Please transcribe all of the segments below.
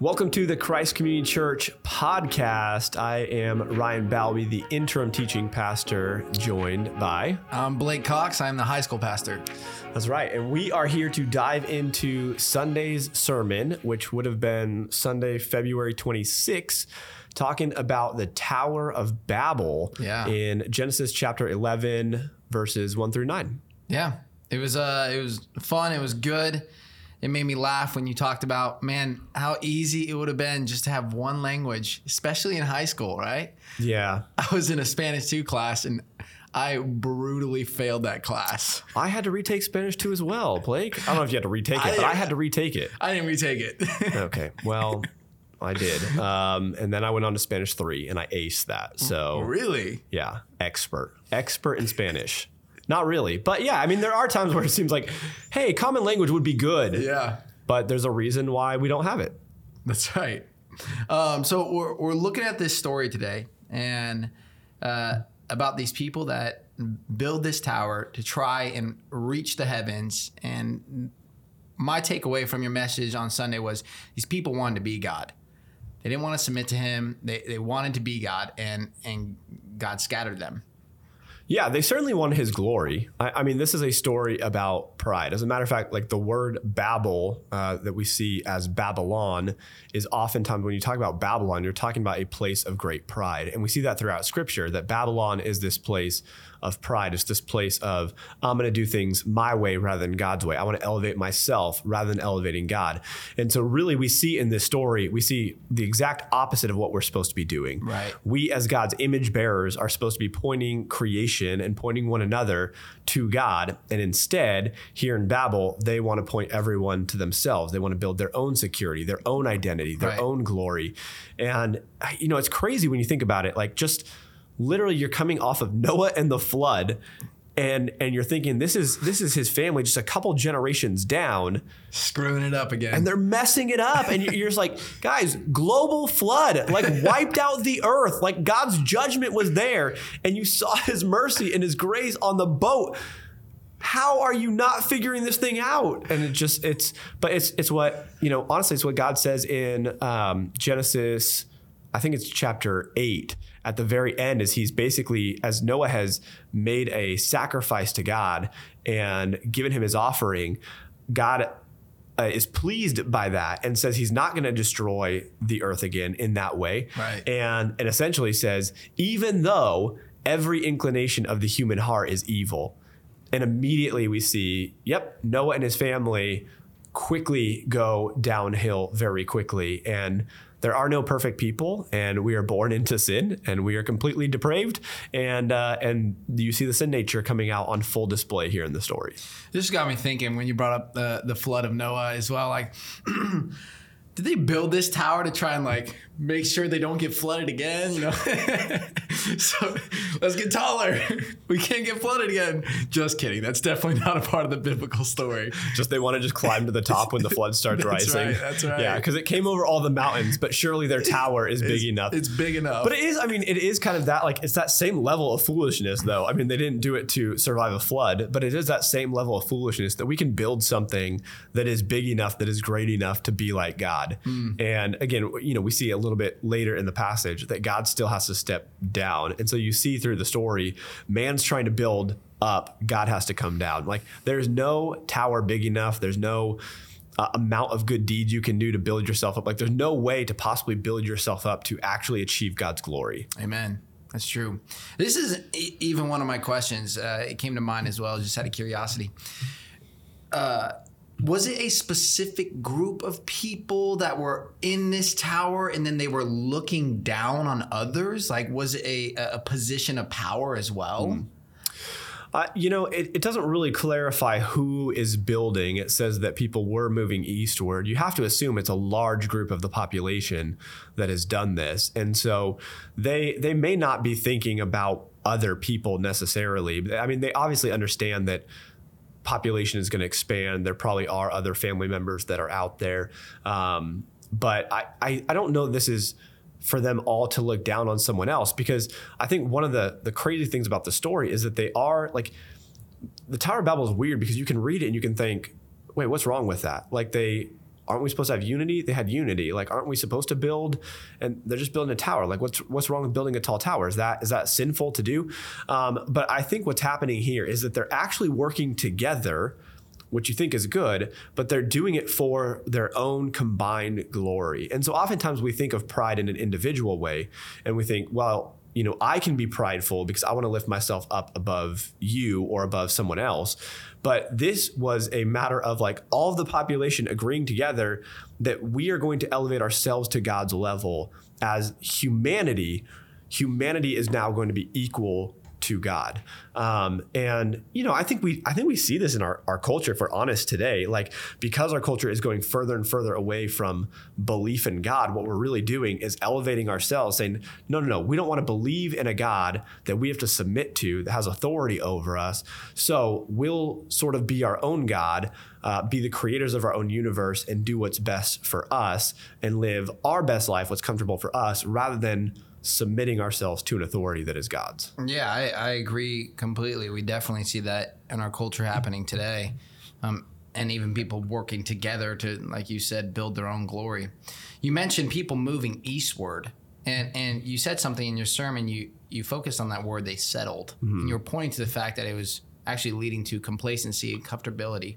Welcome to the Christ Community Church podcast. I am Ryan Balbi, the interim teaching pastor, joined by. I'm Blake Cox. I'm the high school pastor. That's right. And we are here to dive into Sunday's sermon, which would have been Sunday, February 26, talking about the Tower of Babel Yeah. in Genesis chapter 11, verses 1 through 9. Yeah, it was uh, it was fun. It was good. It made me laugh when you talked about man how easy it would have been just to have one language, especially in high school, right? Yeah. I was in a Spanish two class and I brutally failed that class. I had to retake Spanish 2 as well, Blake. I don't know if you had to retake it, but I had to retake it. I didn't retake it. Okay. Well, I did. Um, and then I went on to Spanish three and I aced that. So, really? yeah, expert. Expert in Spanish. Not really. But yeah, I mean, there are times where it seems like, hey, common language would be good. Yeah. But there's a reason why we don't have it. That's right. Um, so we're, we're looking at this story today and uh, about these people that build this tower to try and reach the heavens. And my takeaway from your message on Sunday was these people wanted to be God. They didn't want to submit to Him. They, they wanted to be God, and and God scattered them. Yeah, they certainly want his glory. I, I mean, this is a story about pride. As a matter of fact, like the word Babel uh, that we see as Babylon is oftentimes when you talk about Babylon, you're talking about a place of great pride. And we see that throughout scripture that Babylon is this place of pride. It's this place of, I'm going to do things my way rather than God's way. I want to elevate myself rather than elevating God. And so, really, we see in this story, we see the exact opposite of what we're supposed to be doing. Right. We, as God's image bearers, are supposed to be pointing creation and pointing one another to God. And instead, here in Babel, they want to point everyone to themselves. They want to build their own security, their own identity, their Right. own glory. And, you know, it's crazy when you think about it. Like, just literally, you're coming off of Noah and the flood. And, and you're thinking this is this is his family just a couple generations down Screwing it up again. and they're messing it up and you're just like guys global flood like wiped out the earth like god's judgment was there and you saw his mercy and his grace on the boat how are you not figuring this thing out and it just it's but it's it's what you know honestly it's what god says in um, genesis i think it's chapter 8 at the very end is he's basically as noah has made a sacrifice to god and given him his offering god uh, is pleased by that and says he's not going to destroy the earth again in that way Right. and and essentially says even though every inclination of the human heart is evil and immediately we see yep noah and his family quickly go downhill very quickly and there are no perfect people and we are born into sin and we are completely depraved and uh, and you see the sin nature coming out on full display here in the story This got me thinking when you brought up the the flood of Noah as well. Like, did they build this tower to try and like make sure they don't get flooded again? You know, so let's get taller. We can't get flooded again. Just kidding. That's definitely not a part of the biblical story. just they want to just climb to the top when the flood starts That's rising. right, that's right. Yeah, because it came over all the mountains, but surely their tower is big It's- enough. It's big enough. but it is, I mean, it is kind of that, like, it's that same level of foolishness, though. I mean, they didn't do it to survive a flood, but it is that same level of foolishness that we can build something that is big enough, that is great enough to be like God. Hmm. And again, you know, we see a little bit later in the passage that God still has to step down. And so you see through the story, man's trying to build up, God has to come down. Like, there's no tower big enough, there's no uh, amount of good deeds you can do to build yourself up. Like there's no way to possibly build yourself up to actually achieve God's glory. Amen. That's true. This is e- even one of my questions. Uh, it came to mind as well, just out of curiosity. Uh, was it a specific group of people that were in this tower and then they were looking down on others? Like, was it a, a position of power as well? Uh, you know, it, it doesn't really clarify who is building. It says that people were moving eastward. You have to assume it's a large group of the population that has done this, and so they they may not be thinking about other people necessarily. I mean, they obviously understand that population is going to expand. There probably are other family members that are out there. Um, but I, I, I don't know this is for them all to look down on someone else because I think one of the, the crazy things about the story is that they are like the Tower of Babel is weird because you can read it and you can think, wait, what's wrong with that? Like they aren't we supposed to have unity? They had unity. Like, aren't we supposed to build? And they're just building a tower. Like, what's what's wrong with building a tall tower? Is that is that sinful to do? Um, but I think what's happening here is that they're actually working together which you think is good, but they're doing it for their own combined glory. And so oftentimes we think of pride in an individual way and we think, well, you know, I can be prideful because I want to lift myself up above you or above someone else. But this was a matter of like all of the population agreeing together that we are going to elevate ourselves to God's level as humanity. Humanity is now going to be equal to God. Um, and you know, I think we I think we see this in our, our culture, if we're honest today. Like because our culture is going further and further away from belief in God, what we're really doing is elevating ourselves, saying, no, no, no, we don't want to believe in a God that we have to submit to that has authority over us. So we'll sort of be our own God. Uh, be the creators of our own universe and do what's best for us and live our best life, what's comfortable for us, rather than submitting ourselves to an authority that is God's. Yeah, I, I agree completely. We definitely see that in our culture happening today. Um, and even people working together to, like you said, build their own glory. You mentioned people moving eastward, and and you said something in your sermon. You you focused on that word they settled. Mm-hmm. And you were pointing to the fact that it was actually leading to complacency and comfortability.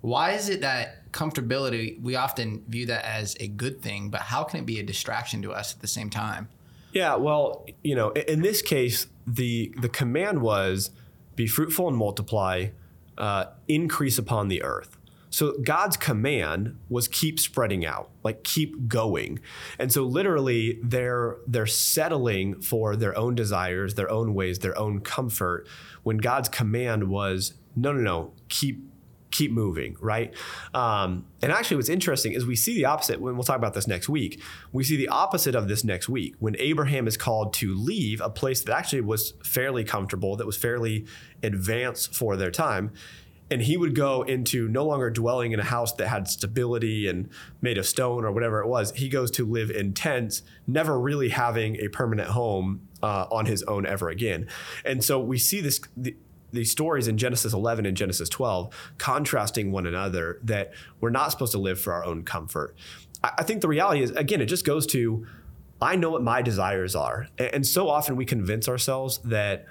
Why is it that comfortability we often view that as a good thing, but how can it be a distraction to us at the same time? Yeah, well, you know, in this case, the the command was be fruitful and multiply, uh, increase upon the earth. So God's command was keep spreading out, like keep going. And so literally they're they're settling for their own desires, their own ways, their own comfort when God's command was no no no, keep keep moving, right? Um, and actually, what's interesting is we see the opposite when we'll talk about this next week. We see the opposite of this next week when Abraham is called to leave a place that actually was fairly comfortable, that was fairly advanced for their time. And he would go into no longer dwelling in a house that had stability and made of stone or whatever it was. He goes to live in tents, never really having a permanent home uh, on his own ever again. And so we see this these stories in Genesis 11 and Genesis 12 contrasting one another that we're not supposed to live for our own comfort. I think the reality is, again, it just goes to I know what my desires are. And so often we convince ourselves that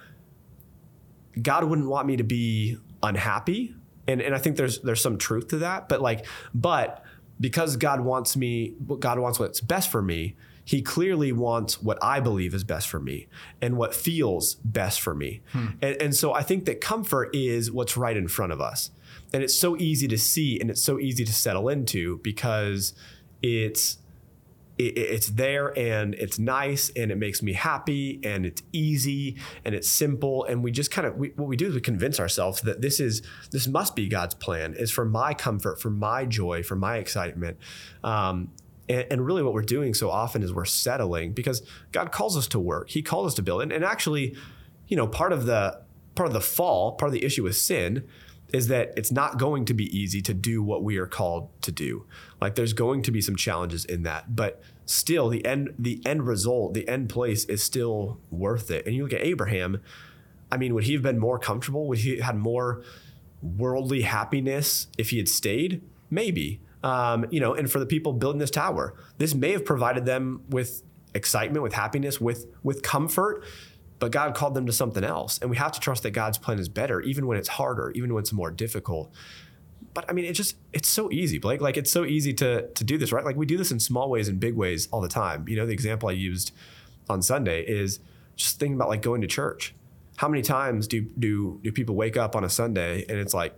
God wouldn't want me to be unhappy. And, and I think there's there's some truth to that. But like, but because God wants me, God wants what's best for me, he clearly wants what I believe is best for me and what feels best for me. Hmm. And, and so I think that comfort is what's right in front of us. And it's so easy to see and it's so easy to settle into because it's it's there and it's nice and it makes me happy and it's easy and it's simple and we just kind of we, what we do is we convince ourselves that this is this must be god's plan is for my comfort for my joy for my excitement um, and, and, really, what we're doing so often is we're settling because God calls us to work. He calls us to build. And, and actually, you know, part of the part of the fall, part of the issue with sin is that it's not going to be easy to do what we are called to do. Like there's going to be some challenges in that, but still the end the end result, the end place is still worth it. And you look at Abraham, I mean, would he have been more comfortable? Would he had more worldly happiness if he had stayed? Maybe. Um, you know, and for the people building this tower, this may have provided them with excitement, with happiness, with with comfort, but God called them to something else. And we have to trust that God's plan is better, even when it's harder, even when it's more difficult. But I mean, it just it's so easy, Blake. Like it's so easy to to do this, right? Like we do this in small ways and big ways all the time. You know, the example I used on Sunday is just thinking about like going to church. How many times do do do people wake up on a Sunday and it's like,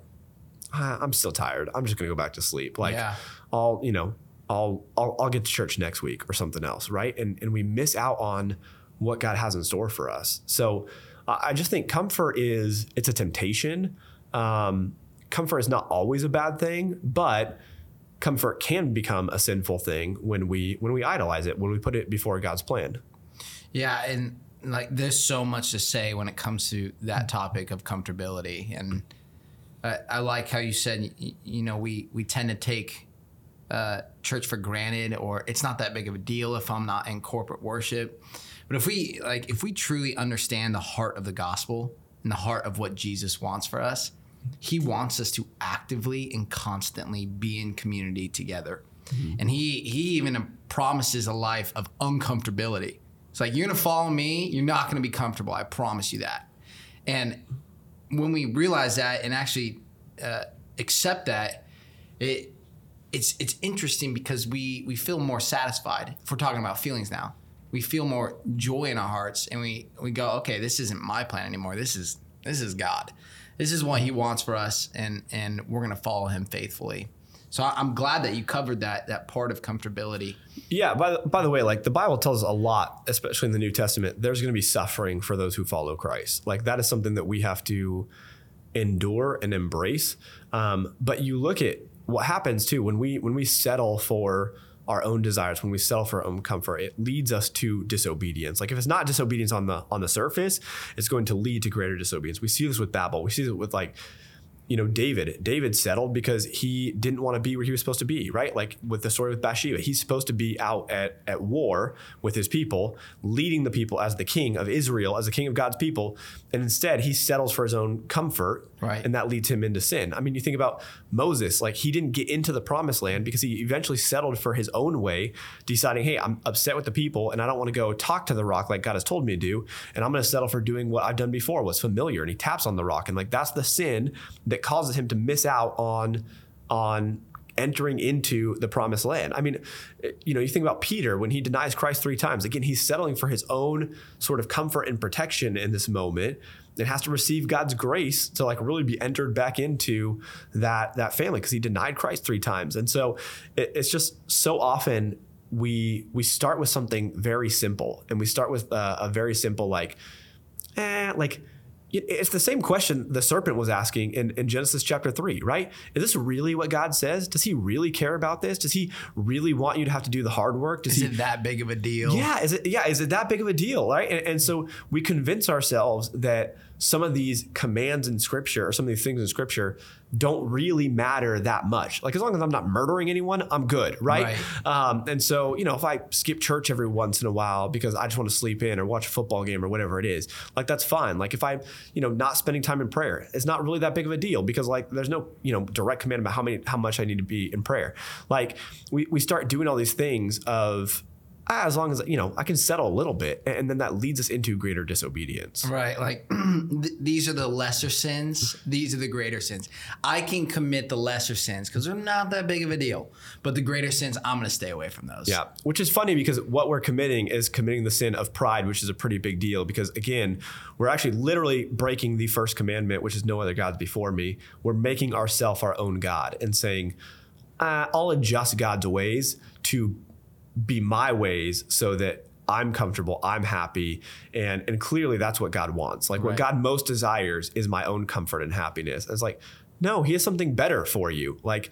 ah, I'm still tired. I'm just gonna go back to sleep. Like yeah. I'll, you know, I'll, I'll I'll get to church next week or something else, right? And and we miss out on what God has in store for us. So uh, I just think comfort is it's a temptation. Um, comfort is not always a bad thing, but comfort can become a sinful thing when we when we idolize it, when we put it before God's plan. Yeah, and like there's so much to say when it comes to that topic of comfortability and I, I like how you said, you, you, know, we, we tend to take uh, church for granted, or it's not that big of a deal if I'm not in corporate worship. But if we like, if we truly understand the heart of the gospel and the heart of what Jesus wants for us, He wants us to actively and constantly be in community together. and he he even promises a life of uncomfortability. It's like you're gonna follow me, you're not gonna be comfortable. I promise you that. And when we realize that and actually uh, accept that, it it's it's interesting because we we feel more satisfied. If we're talking about feelings now, we feel more joy in our hearts, and we we go, okay, this isn't my plan anymore. This is this is God. This is what He wants for us, and and we're gonna follow Him faithfully. So I'm glad that you covered that that part of comfortability. Yeah. By the, by the way, like the Bible tells us a lot, especially in the New Testament. There's going to be suffering for those who follow Christ. Like that is something that we have to endure and embrace. Um, but you look at what happens too when we when we settle for our own desires when we settle for our own comfort it leads us to disobedience like if it's not disobedience on the on the surface it's going to lead to greater disobedience we see this with babel we see this with like you know, David, David settled because he didn't want to be where he was supposed to be, right? Like with the story with Bathsheba, he's supposed to be out at, at war with his people, leading the people as the king of Israel, as the king of God's people. And instead, he settles for his own comfort. Right. And that leads him into sin. I mean, you think about Moses, like he didn't get into the promised land because he eventually settled for his own way, deciding, hey, I'm upset with the people and I don't want to go talk to the rock like God has told me to do. And I'm going to settle for doing what I've done before, was familiar. And he taps on the rock. And like that's the sin that causes him to miss out on on entering into the promised land. I mean, you know, you think about Peter when he denies Christ three times. Again, he's settling for his own sort of comfort and protection in this moment and has to receive God's grace to like really be entered back into that that family because he denied Christ three times. And so it, it's just so often we we start with something very simple and we start with a, a very simple like eh, like it's the same question the serpent was asking in, in Genesis chapter 3, right? Is this really what God says? Does he really care about this? Does he really want you to have to do the hard work? Does Is he, it that big of a deal? yeah, is it yeah, is it that big of a deal, right? And, and so we convince ourselves that some of these commands in scripture or some of these things in scripture don't really matter that much. Like as long as I'm not murdering anyone, I'm good, right? Um, and so, you know, if I skip church every once in a while because I just want to sleep in or watch a football game or whatever it is, like that's fine. Like if I'm, you know, not spending time in prayer, it's not really that big of a deal because like there's no, you know, direct command about how many how much I need to be in prayer. Like we we start doing all these things of as long as you know I can settle a little bit, and then that leads us into greater disobedience. Right. Like th- these are the lesser sins. These are the greater sins. I can commit the lesser sins because they're not that big of a deal. But the greater sins, I'm going to stay away from those. Yeah, which is funny because what we're committing is committing the sin of pride, which is a pretty big deal. Because again, we're actually literally breaking the first commandment, which is no other gods before me. We're making ourselves our own God and saying, uh, I'll adjust God's ways to be my ways so that I'm comfortable, I'm happy, and and clearly that's what God wants. Like what God most desires is my own comfort and happiness. It's like, no, He has something better for you. Like,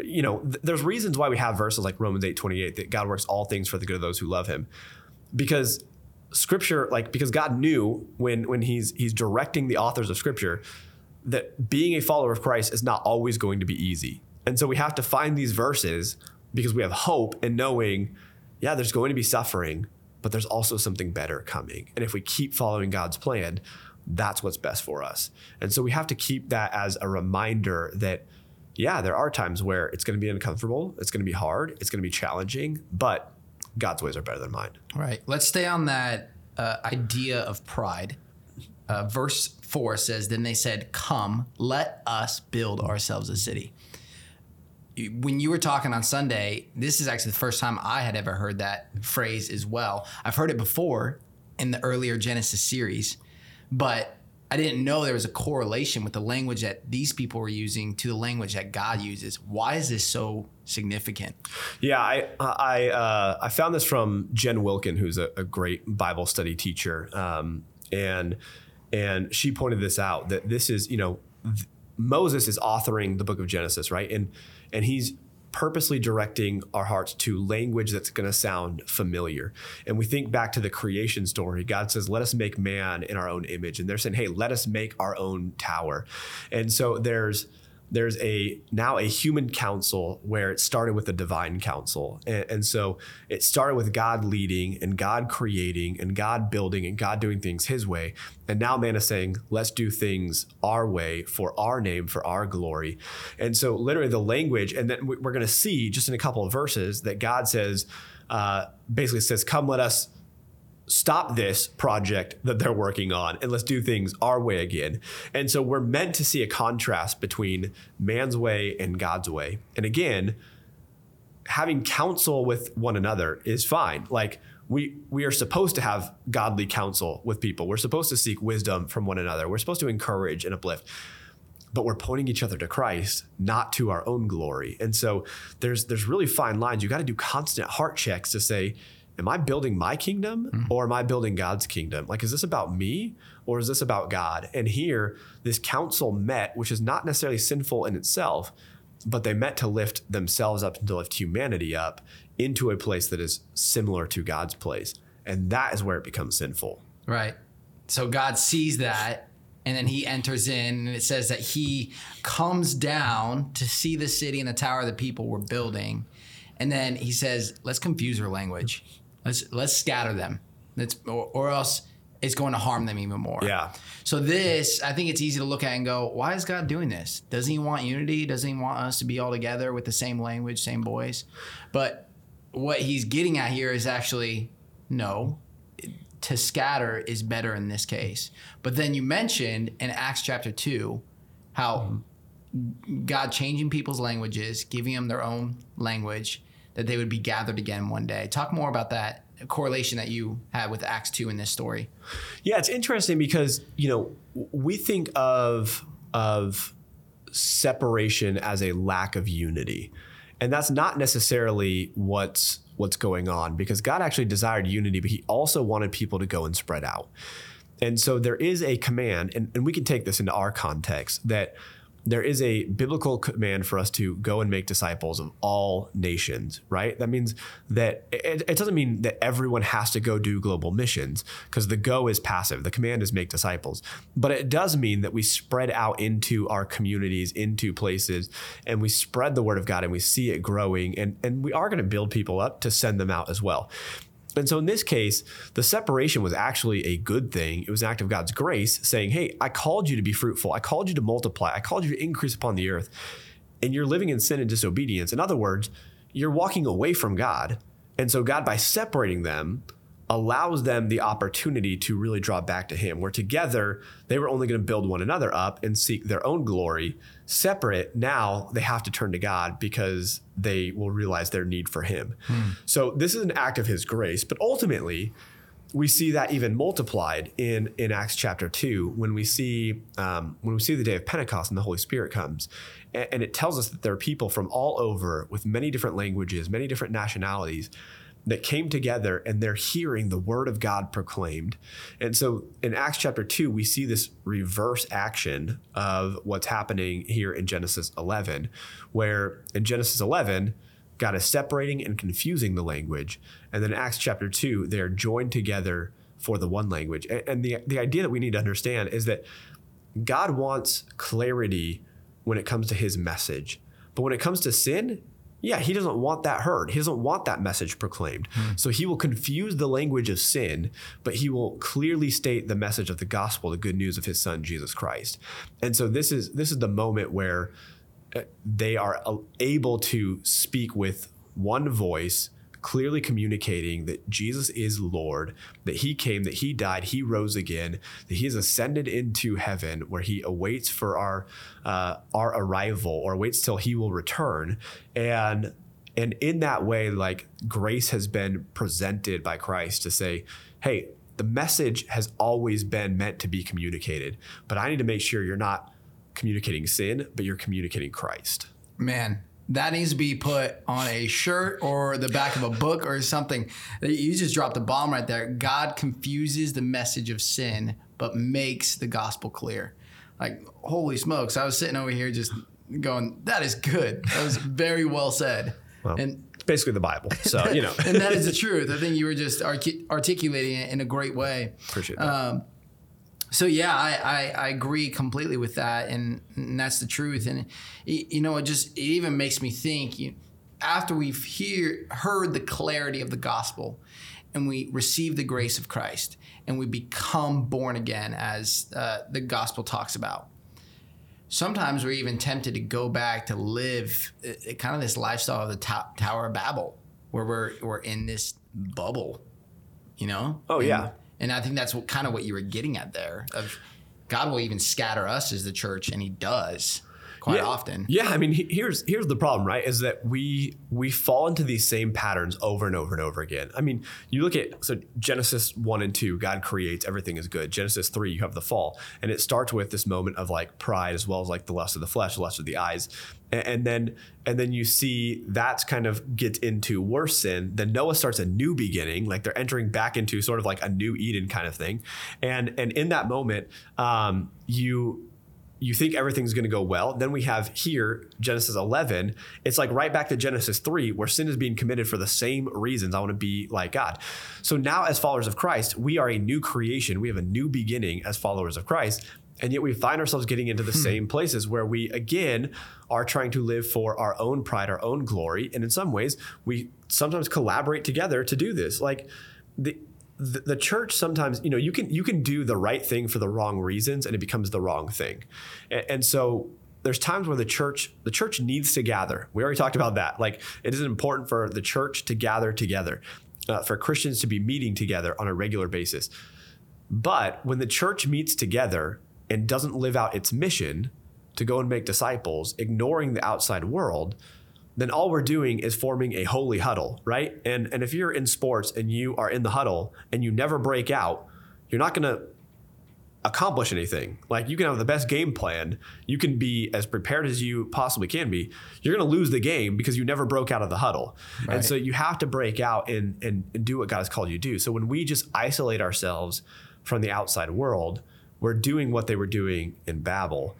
you know, th- there's reasons why we have verses like Romans eight twenty eight that God works all things for the good of those who love Him, because Scripture, like because God knew when when He's He's directing the authors of Scripture that being a follower of Christ is not always going to be easy. And so we have to find these verses because we have hope in knowing, yeah, there's going to be suffering, but there's also something better coming. And if we keep following God's plan, that's what's best for us. And so we have to keep that as a reminder that, yeah, there are times where it's going to be uncomfortable, it's going to be hard, it's going to be challenging, but God's ways are better than mine. Right. Let's stay on that uh, idea of pride. Uh, verse 4 says, Then they said, Come, let us build ourselves a city. When you were talking on Sunday, this is actually the first time I had ever heard that phrase as well. I've heard it before in the earlier Genesis series, but I didn't know there was a correlation with the language that these people were using to the language that God uses. Why is this so significant? Yeah, I I uh, I found this from Jen Wilkin, who's a, a great Bible study teacher, um, and and she pointed this out that this is you know th- Moses is authoring the book of Genesis, right? And and he's purposely directing our hearts to language that's going to sound familiar. And we think back to the creation story. God says, "Let us make man in our own image," and they're saying, "Hey, let us make our own tower." And so there's there's a now a human council where it started with a divine council. And, and so it started with God leading and God creating and God building and God doing things his way. And now man is saying, let's do things our way for our name, for our glory. And so literally the language, and then we're going to see just in a couple of verses that God says, uh, basically says, come let us stop this project that they're working on and let's do things our way again. And so we're meant to see a contrast between man's way and God's way. And again, having counsel with one another is fine. Like we we are supposed to have godly counsel with people. We're supposed to seek wisdom from one another. We're supposed to encourage and uplift. But we're pointing each other to Christ, not to our own glory. And so there's there's really fine lines. You got to do constant heart checks to say, am I building my kingdom mm-hmm. or am I building God's kingdom? Like, is this about me or is this about God? And here, this council met, which is not necessarily sinful in itself, but they met to lift themselves up and to lift humanity up into a place that is similar to God's place. And that is where it becomes sinful. Right. So God sees that and then he enters in and it says that he comes down to see the city and the tower the people were building. And then he says, let's confuse their language. Let's let's scatter them. Let's or, or else it's going to harm them even more. Yeah. So this, I think it's easy to look at and go, why is God doing this? Doesn't he want unity? Doesn't he want us to be all together with the same language, same voice? But what he's getting at here is actually no. To scatter is better in this case. But then you mentioned in Acts chapter 2 how mm-hmm. God changing people's languages, giving them their own language, that they would be gathered again one day. Talk more about that correlation that you had with Acts 2 in this story. Yeah, it's interesting because, you know, we think of of separation as a lack of unity. And that's not necessarily what's what's going on because God actually desired unity, but he also wanted people to go and spread out. And so there is a command, and, and we can take this into our context, that there is a biblical command for us to go and make disciples of all nations, right? That means that it, it doesn't mean that everyone has to go do global missions because the go is passive. The command is make disciples. But it does mean that we spread out into our communities, into places, and we spread the word of God and we see it growing. And, and we are going to build people up to send them out as well. And so in this case, the separation was actually a good thing. It was an act of God's grace saying, Hey, I called you to be fruitful. I called you to multiply. I called you to increase upon the earth. And you're living in sin and disobedience. In other words, you're walking away from God. And so, God, by separating them, allows them the opportunity to really draw back to Him, where together they were only going to build one another up and seek their own glory. Separate, now they have to turn to God because they will realize their need for Him. Hmm. So, this is an act of His grace, but ultimately, we see that even multiplied in in Acts chapter two when we see um, when we see the day of Pentecost and the Holy Spirit comes, and, and it tells us that there are people from all over with many different languages, many different nationalities that came together and they're hearing the word of God proclaimed. And so in Acts chapter 2, we see this reverse action of what's happening here in Genesis 11, where in Genesis 11, God is separating and confusing the language. And then in Acts chapter 2, they are joined together for the one language. And the, the idea that we need to understand is that God wants clarity when it comes to his message. But when it comes to sin, yeah, he doesn't want that heard. He doesn't want that message proclaimed. Hmm. So he will confuse the language of sin, but he will clearly state the message of the gospel, the good news of his son Jesus Christ. And so this is this is the moment where uh, they are uh, able to speak with one voice clearly communicating that Jesus is Lord, that he came, that he died, he rose again, that he has ascended into heaven where he awaits for our uh, our arrival or waits till he will return. And and in that way, like grace has been presented by Christ to say, hey, the message has always been meant to be communicated, but I need to make sure you're not communicating sin, but you're communicating Christ. Man, that needs to be put on a shirt or the back of a book or something. You just dropped a bomb right there. God confuses the message of sin, but makes the gospel clear. Like, holy smokes. I was sitting over here just going, that is good. That was very well said. Well, and basically the Bible. So, you know. and that is the truth. I think you were just articulating it in a great way. Appreciate that. Um, So yeah, I, I, I agree completely with that, and, and that's the truth. And it, you know, it just it even makes me think. You, after we've hear, heard the clarity of the gospel, and we receive the grace of Christ, and we become born again, as uh, the gospel talks about. Sometimes we're even tempted to go back to live uh, kind of this lifestyle of the to- Tower of Babel, where we're we're in this bubble, you know. Oh And- yeah. And I think that's what, kind of what you were getting at there. Of God will even scatter us as the church, and He does quite yeah. often. Yeah, I mean, he- here's here's the problem, right? Is that we we fall into these same patterns over and over and over again. I mean, you look at so Genesis one and two, God creates everything is good. Genesis three, you have the fall, and it starts with this moment of like pride as well as like the lust of the flesh, the lust of the eyes, and, and then and then you see that's kind of gets into worse sin. Then Noah starts a new beginning, like they're entering back into sort of like a new Eden kind of thing, and and in that moment, um, you you think everything's going to go well. Then we have here Genesis 11. It's like right back to Genesis 3, where sin is being committed for the same reasons. I want to be like God. So now, as followers of Christ, we are a new creation. We have a new beginning as followers of Christ. And yet we find ourselves getting into the hmm. same places where we, again, are trying to live for our own pride, our own glory. And in some ways, we sometimes collaborate together to do this. Like, the, the, the church sometimes you know you can you can do the right thing for the wrong reasons and it becomes the wrong thing. And, and so there's times where the church the church needs to gather. We already talked about that. Like it is important for the church to gather together uh, for christians to be meeting together on a regular basis. But when the church meets together and doesn't live out its mission to go and make disciples ignoring the outside world then all we're doing is forming a holy huddle, right? And and if you're in sports and you are in the huddle and you never break out, you're not going to accomplish anything. Like you can have the best game plan, you can be as prepared as you possibly can be. You're going to lose the game because you never broke out of the huddle. And so you have to break out and, and and do what God has called you to do. So when we just isolate ourselves from the outside world, we're doing what they were doing in Babel.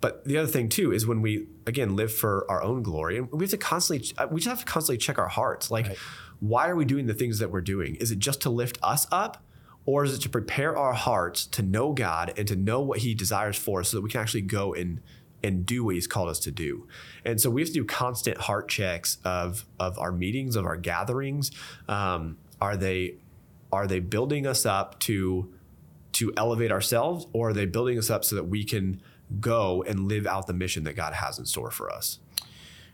But the other thing too is when we again live for our own glory, and we have to constantly we just have to constantly check our hearts. Like, why are we doing the things that we're doing? Is it just to lift us up, or is it to prepare our hearts to know God and to know what He desires for us, so that we can actually go and and do what He's called us to do? And so we have to do constant heart checks of of our meetings, of our gatherings. Um, are they are they building us up to to elevate ourselves, or are they building us up so that we can go and live out the mission that God has in store for us?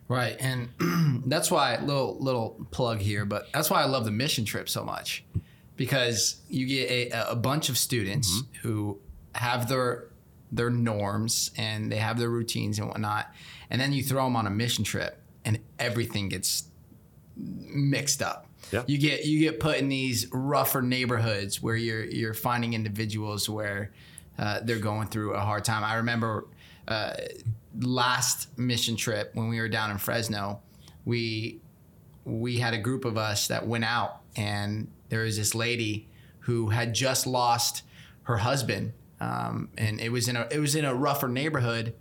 Right, and that's why little little plug here, but that's why I love the mission trip so much because you get a, a bunch of students mm-hmm. who have their their norms and they have their routines and whatnot, and then you throw them on a mission trip and everything gets mixed up. Yeah. You get you get put in these rougher neighborhoods where you're you're finding individuals where uh, they're going through a hard time. I remember uh, last mission trip when we were down in Fresno, we we had a group of us that went out and there was this lady who had just lost her husband um, and it was in a it was in a rougher neighborhood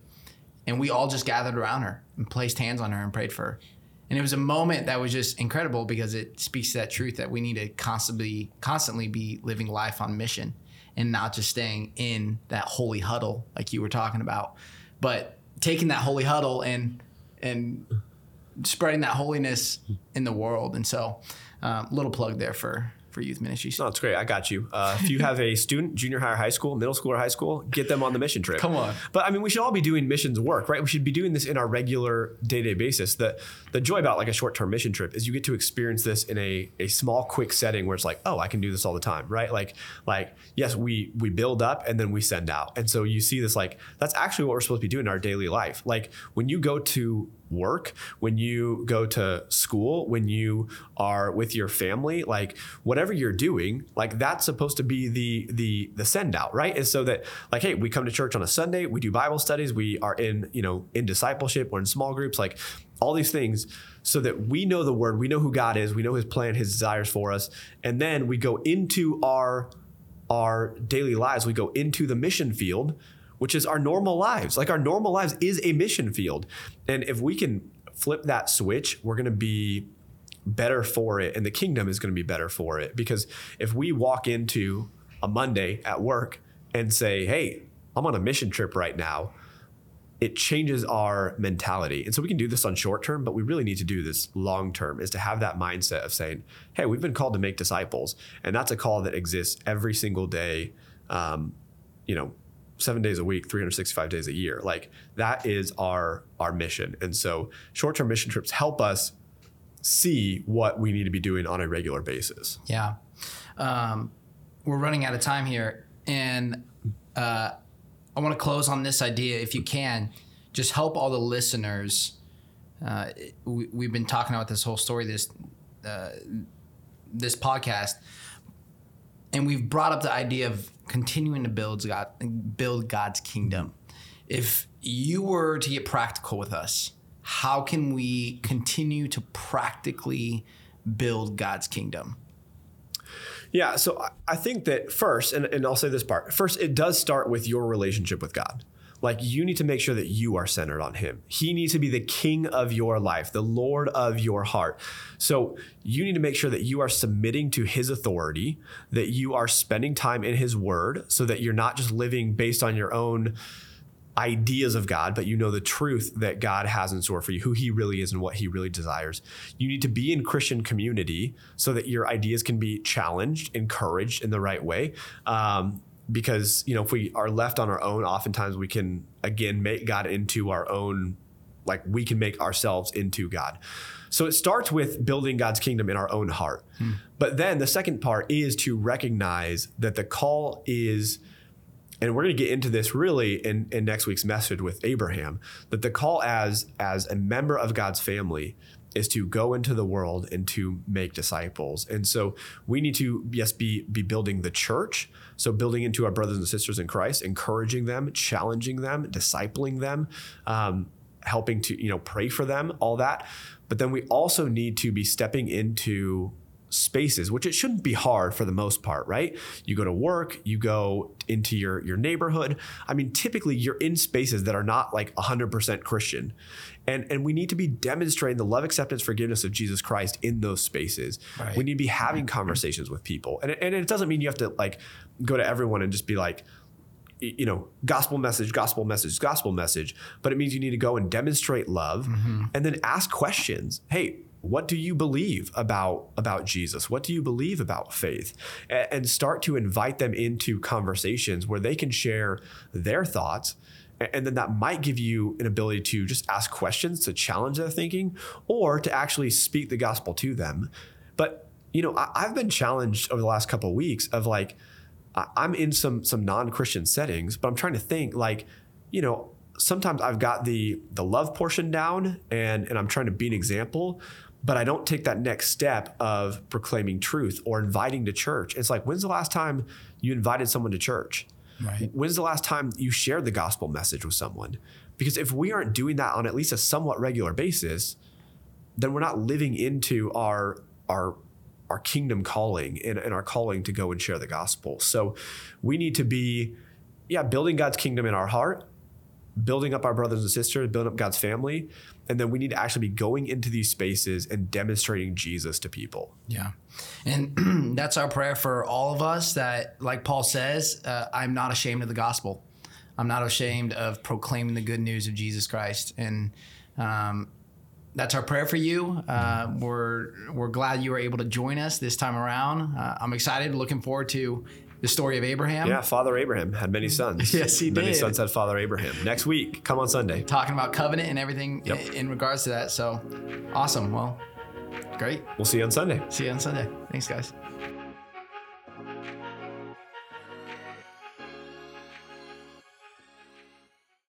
and we all just gathered around her and placed hands on her and prayed for her and it was a moment that was just incredible because it speaks to that truth that we need to constantly constantly be living life on mission and not just staying in that holy huddle like you were talking about but taking that holy huddle and and spreading that holiness in the world. And so um, little plug there for for youth ministries No, it's great. I got you. Uh, if you have a student, junior high high school, middle school or high school, get them on the mission trip. Come on. But I mean, we should all be doing missions work, right? We should be doing this in our regular day to day basis. The the joy about like a short term mission trip is you get to experience this in a, a small, quick setting where it's like, oh, I can do this all the time, right? Like like yes, we we build up and then we send out, and so you see this like that's actually what we're supposed to be doing in our daily life. Like when you go to work, when you go to school, when you are with your family, like whatever you're doing, like that's supposed to be the the the send out, right? And so that like, hey, we come to church on a Sunday, we do Bible studies, we are in, you know, in discipleship, we're in small groups, like all these things so that we know the word, we know who God is, we know his plan, his desires for us, and then we go into our our daily lives, we go into the mission field, which is our normal lives. Like our normal lives is a mission field. And if we can flip that switch, we're going to be better for it and the kingdom is going to be better for it because if we walk into a Monday at work and say, hey, I'm on a mission trip right now, it changes our mentality. And so we can do this on short term, but we really need to do this long term is to have that mindset of saying, hey, we've been called to make disciples. And that's a call that exists every single day, um, you know, seven days a week, 365 days a year. Like that is our our mission. And so short term mission trips help us see what we need to be doing on a regular basis. Yeah. Um, we're running out of time here. And uh, I want to close on this idea, if you can, just help all the listeners. Uh, we, have been talking about this whole story, this uh, this podcast, and we've brought up the idea of continuing to build God, build God's kingdom. If you were to get practical with us, how can we continue to practically build God's kingdom? Yeah, so I think that first, and, and I'll say this part first, it does start with your relationship with God. Like you need to make sure that you are centered on Him. He needs to be the king of your life, the Lord of your heart. So you need to make sure that you are submitting to His authority, that you are spending time in His Word, so that you're not just living based on your own ideas of God, but you know the truth that God has in store for you, who He really is and what He really desires. You need to be in Christian community so that your ideas can be challenged, encouraged in the right way. Um, because you know, if we are left on our own, oftentimes we can again make God into our own, like we can make ourselves into God. So it starts with building God's kingdom in our own heart. Hmm. But then the second part is to recognize that the call is and we're going to get into this really in, in next week's message with Abraham, that the call as as a member of God's family is to go into the world and to make disciples. And so we need to yes be be building the church, so building into our brothers and sisters in Christ, encouraging them, challenging them, discipling them, um, helping to you know pray for them, all that. But then we also need to be stepping into spaces, which it shouldn't be hard for the most part, right? You go to work, you go into your your neighborhood. I mean, typically you're in spaces that are not like 100% Christian. And and we need to be demonstrating the love, acceptance, forgiveness of Jesus Christ in those spaces. Right. We need to be having conversations with people. And and it doesn't mean you have to like go to everyone and just be like you know, gospel message, gospel message, gospel message, but it means you need to go and demonstrate love mm-hmm. and then ask questions. Hey, what do you believe about about Jesus? What do you believe about faith? And start to invite them into conversations where they can share their thoughts. And then that might give you an ability to just ask questions to challenge their thinking or to actually speak the gospel to them. But, you know, I've been challenged over the last couple of weeks of like, I'm in some some non-Christian settings, but I'm trying to think like, you know, sometimes I've got the the love portion down and and I'm trying to be an example, but I don't take that next step of proclaiming truth or inviting to church. It's like, when's the last time you invited someone to church? Right. When's the last time you shared the gospel message with someone? Because if we aren't doing that on at least a somewhat regular basis, then we're not living into our our our kingdom calling and, and our calling to go and share the gospel. So we need to be, yeah, building God's kingdom in our heart, building up our brothers and sisters, building up God's family, and then we need to actually be going into these spaces and demonstrating Jesus to people. Yeah. And that's our prayer for all of us that, like Paul says, uh, I'm not ashamed of the gospel. I'm not ashamed of proclaiming the good news of Jesus Christ. And, um, that's our prayer for you. Uh, we're we're glad you were able to join us this time around. Uh, I'm excited, looking forward to the story of Abraham. Yeah, Father Abraham had many mm. sons. yes, he many did. Many sons had Father Abraham. Next week, come on Sunday. Talking about covenant and everything yep. in, in regards to that. So awesome. Well, great. We'll see you on Sunday. See you on Sunday. Thanks, guys.